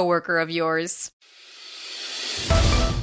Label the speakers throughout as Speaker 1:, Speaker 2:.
Speaker 1: coworker of yours.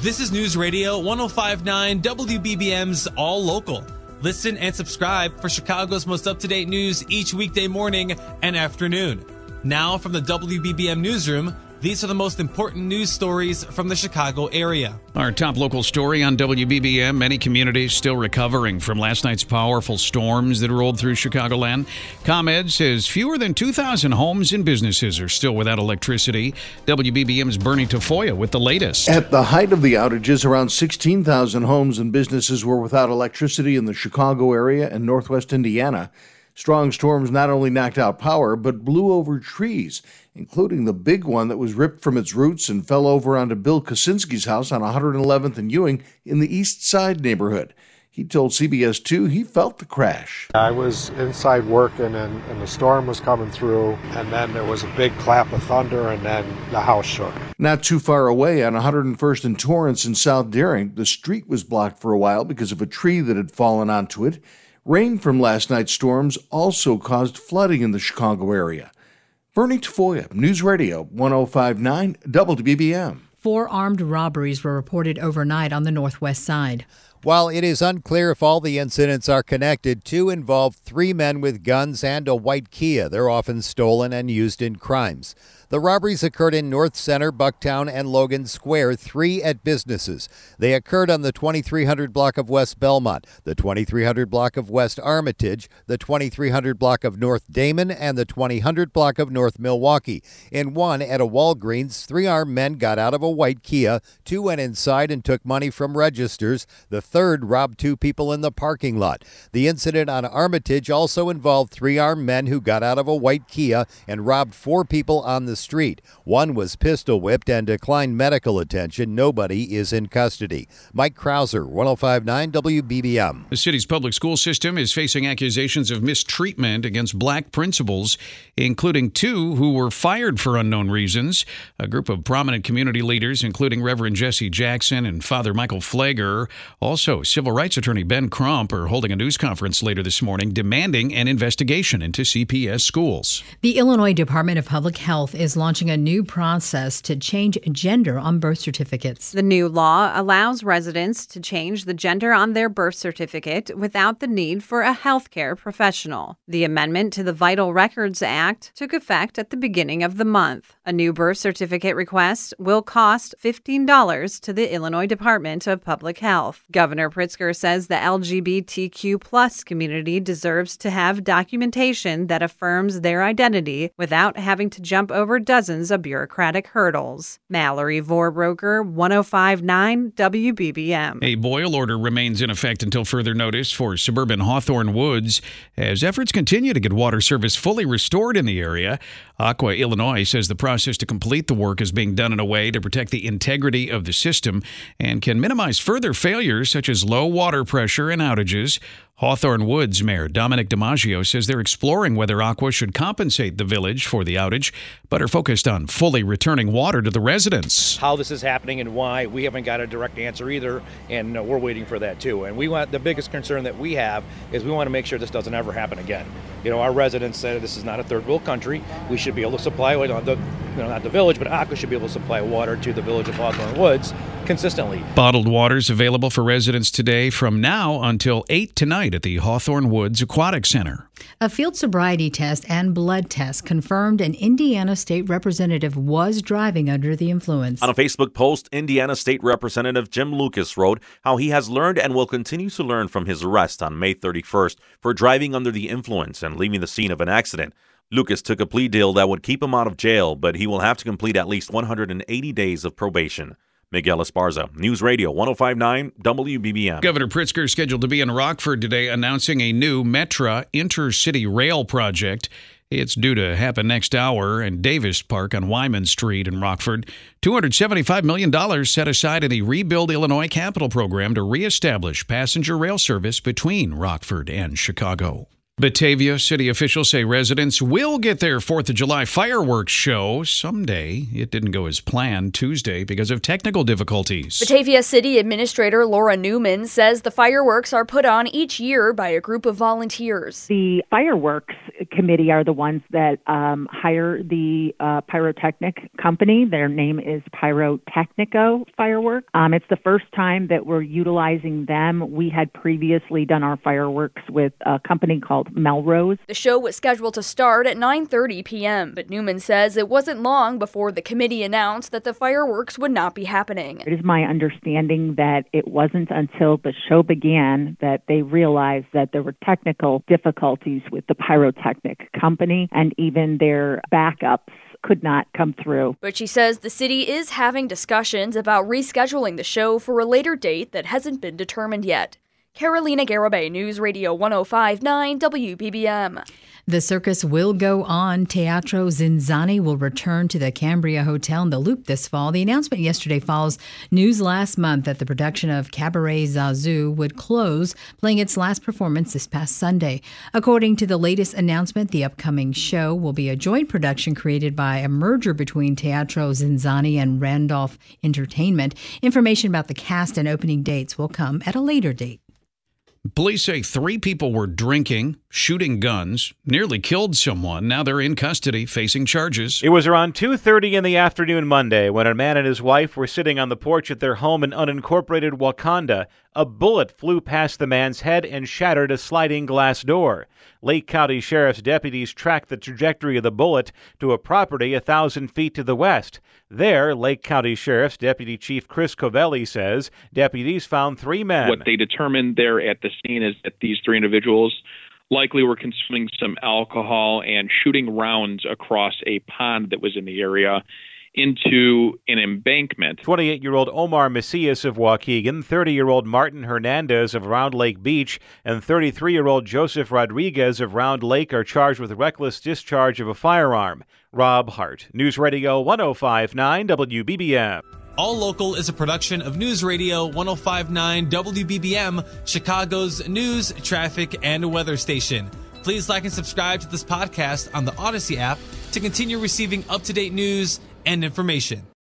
Speaker 2: This is News Radio 1059 WBBM's All Local. Listen and subscribe for Chicago's most up to date news each weekday morning and afternoon. Now, from the WBBM Newsroom, these are the most important news stories from the Chicago area.
Speaker 3: Our top local story on WBBM many communities still recovering from last night's powerful storms that rolled through Chicagoland. ComEd says fewer than 2,000 homes and businesses are still without electricity. WBBM's Bernie Tafoya with the latest.
Speaker 4: At the height of the outages, around 16,000 homes and businesses were without electricity in the Chicago area and northwest Indiana. Strong storms not only knocked out power, but blew over trees, including the big one that was ripped from its roots and fell over onto Bill Kaczynski's house on 111th and Ewing in the East Side neighborhood. He told CBS 2 he felt the crash.
Speaker 5: I was inside working and, and, the storm was coming through, and then there was a big clap of thunder, and then the house shook.
Speaker 4: Not too far away on 101st and Torrance in South Deering, the street was blocked for a while because of a tree that had fallen onto it. Rain from last night's storms also caused flooding in the Chicago area. Bernie Tafoya, News Radio 1059 WBBM.
Speaker 6: Four armed robberies were reported overnight on the northwest side.
Speaker 7: While it is unclear if all the incidents are connected, two involved three men with guns and a white Kia. They're often stolen and used in crimes. The robberies occurred in North Center, Bucktown, and Logan Square, three at businesses. They occurred on the 2300 block of West Belmont, the 2300 block of West Armitage, the 2300 block of North Damen, and the 2000 block of North Milwaukee. In one at a Walgreens, three armed men got out of a white Kia. Two went inside and took money from registers. The third robbed two people in the parking lot. The incident on Armitage also involved three armed men who got out of a white Kia and robbed four people on the street. One was pistol whipped and declined medical attention. Nobody is in custody. Mike Krauser, 1059 WBBM.
Speaker 3: The city's public school system is facing accusations of mistreatment against black principals, including two who were fired for unknown reasons. A group of prominent community leaders, including Reverend Jesse Jackson and Father Michael Pfleger, also civil rights attorney Ben Crump, are holding a news conference later this morning demanding an investigation into CPS schools.
Speaker 6: The Illinois Department of Public Health is is launching a new process to change gender on birth certificates.
Speaker 8: The new law allows residents to change the gender on their birth certificate without the need for a healthcare professional. The amendment to the Vital Records Act took effect at the beginning of the month. A new birth certificate request will cost $15 to the Illinois Department of Public Health. Governor Pritzker says the LGBTQ plus community deserves to have documentation that affirms their identity without having to jump over dozens of bureaucratic hurdles. Mallory Vorbroker, 1059 WBBM.
Speaker 3: A boil order remains in effect until further notice for suburban Hawthorn Woods as efforts continue to get water service fully restored in the area. Aqua Illinois says the process to complete the work is being done in a way to protect the integrity of the system and can minimize further failures such as low water pressure and outages. Hawthorn Woods Mayor Dominic DiMaggio says they're exploring whether Aqua should compensate the village for the outage, but are focused on fully returning water to the residents.
Speaker 9: How this is happening and why, we haven't got a direct answer either, and uh, we're waiting for that too. And we want the biggest concern that we have is we want to make sure this doesn't ever happen again. You know, our residents said this is not a third world country. We should be able to supply, well, the, you know, not the village, but Aqua should be able to supply water to the village of Hawthorn Woods consistently.
Speaker 3: Bottled water is available for residents today from now until 8 tonight at the Hawthorn Woods Aquatic Center.
Speaker 6: A field sobriety test and blood test confirmed an Indiana state representative was driving under the influence.
Speaker 10: On a Facebook post, Indiana State Representative Jim Lucas wrote how he has learned and will continue to learn from his arrest on May 31st for driving under the influence and leaving the scene of an accident. Lucas took a plea deal that would keep him out of jail, but he will have to complete at least 180 days of probation. Miguel Esparza, News Radio 1059 WBBM.
Speaker 3: Governor Pritzker is scheduled to be in Rockford today announcing a new Metra intercity rail project. It's due to happen next hour in Davis Park on Wyman Street in Rockford. $275 million set aside in the Rebuild Illinois Capital Program to reestablish passenger rail service between Rockford and Chicago. Batavia city officials say residents will get their 4th of July fireworks show someday. It didn't go as planned Tuesday because of technical difficulties.
Speaker 11: Batavia City Administrator Laura Newman says the fireworks are put on each year by a group of volunteers.
Speaker 12: The fireworks committee are the ones that um, hire the uh, pyrotechnic company. Their name is Pyrotechnico Fireworks. Um, it's the first time that we're utilizing them. We had previously done our fireworks with a company called Melrose.
Speaker 11: The show was scheduled to start at 9:30 p.m., but Newman says it wasn't long before the committee announced that the fireworks would not be happening.
Speaker 12: It is my understanding that it wasn't until the show began that they realized that there were technical difficulties with the pyrotechnic company and even their backups could not come through.
Speaker 11: But she says the city is having discussions about rescheduling the show for a later date that hasn't been determined yet. Carolina Garibay, News Radio 1059 WBBM.
Speaker 6: The circus will go on. Teatro ZinZanni will return to the Cambria Hotel in the Loop this fall. The announcement yesterday follows news last month that the production of Cabaret Zazu would close, playing its last performance this past Sunday. According to the latest announcement, the upcoming show will be a joint production created by a merger between Teatro ZinZanni and Randolph Entertainment. Information about the cast and opening dates will come at a later date.
Speaker 3: Police say three people were drinking, shooting guns, nearly killed someone. Now they're in custody facing charges.
Speaker 13: It was around 2:30 in the afternoon Monday when a man and his wife were sitting on the porch at their home in unincorporated Wauconda. A bullet flew past the man's head and shattered a sliding glass door. Lake County Sheriff's deputies tracked the trajectory of the bullet to a property a thousand feet to the west. There, Lake County Sheriff's Deputy Chief Chris Covelli says deputies found three men.
Speaker 14: What they determined there at the scene is that these three individuals likely were consuming some alcohol and shooting rounds across a pond that was in the area into an embankment.
Speaker 13: 28 year old Omar Macias of Waukegan, 30 year old Martin Hernandez of Round Lake Beach, and 33 year old Joseph Rodriguez of Round Lake are charged with reckless discharge of a firearm. Rob Hart, News Radio 1059 WBBM.
Speaker 2: All Local is a production of News Radio 1059 WBBM, Chicago's news, traffic, and weather station. Please like and subscribe to this podcast on the Odyssey app to continue receiving up to date news and information.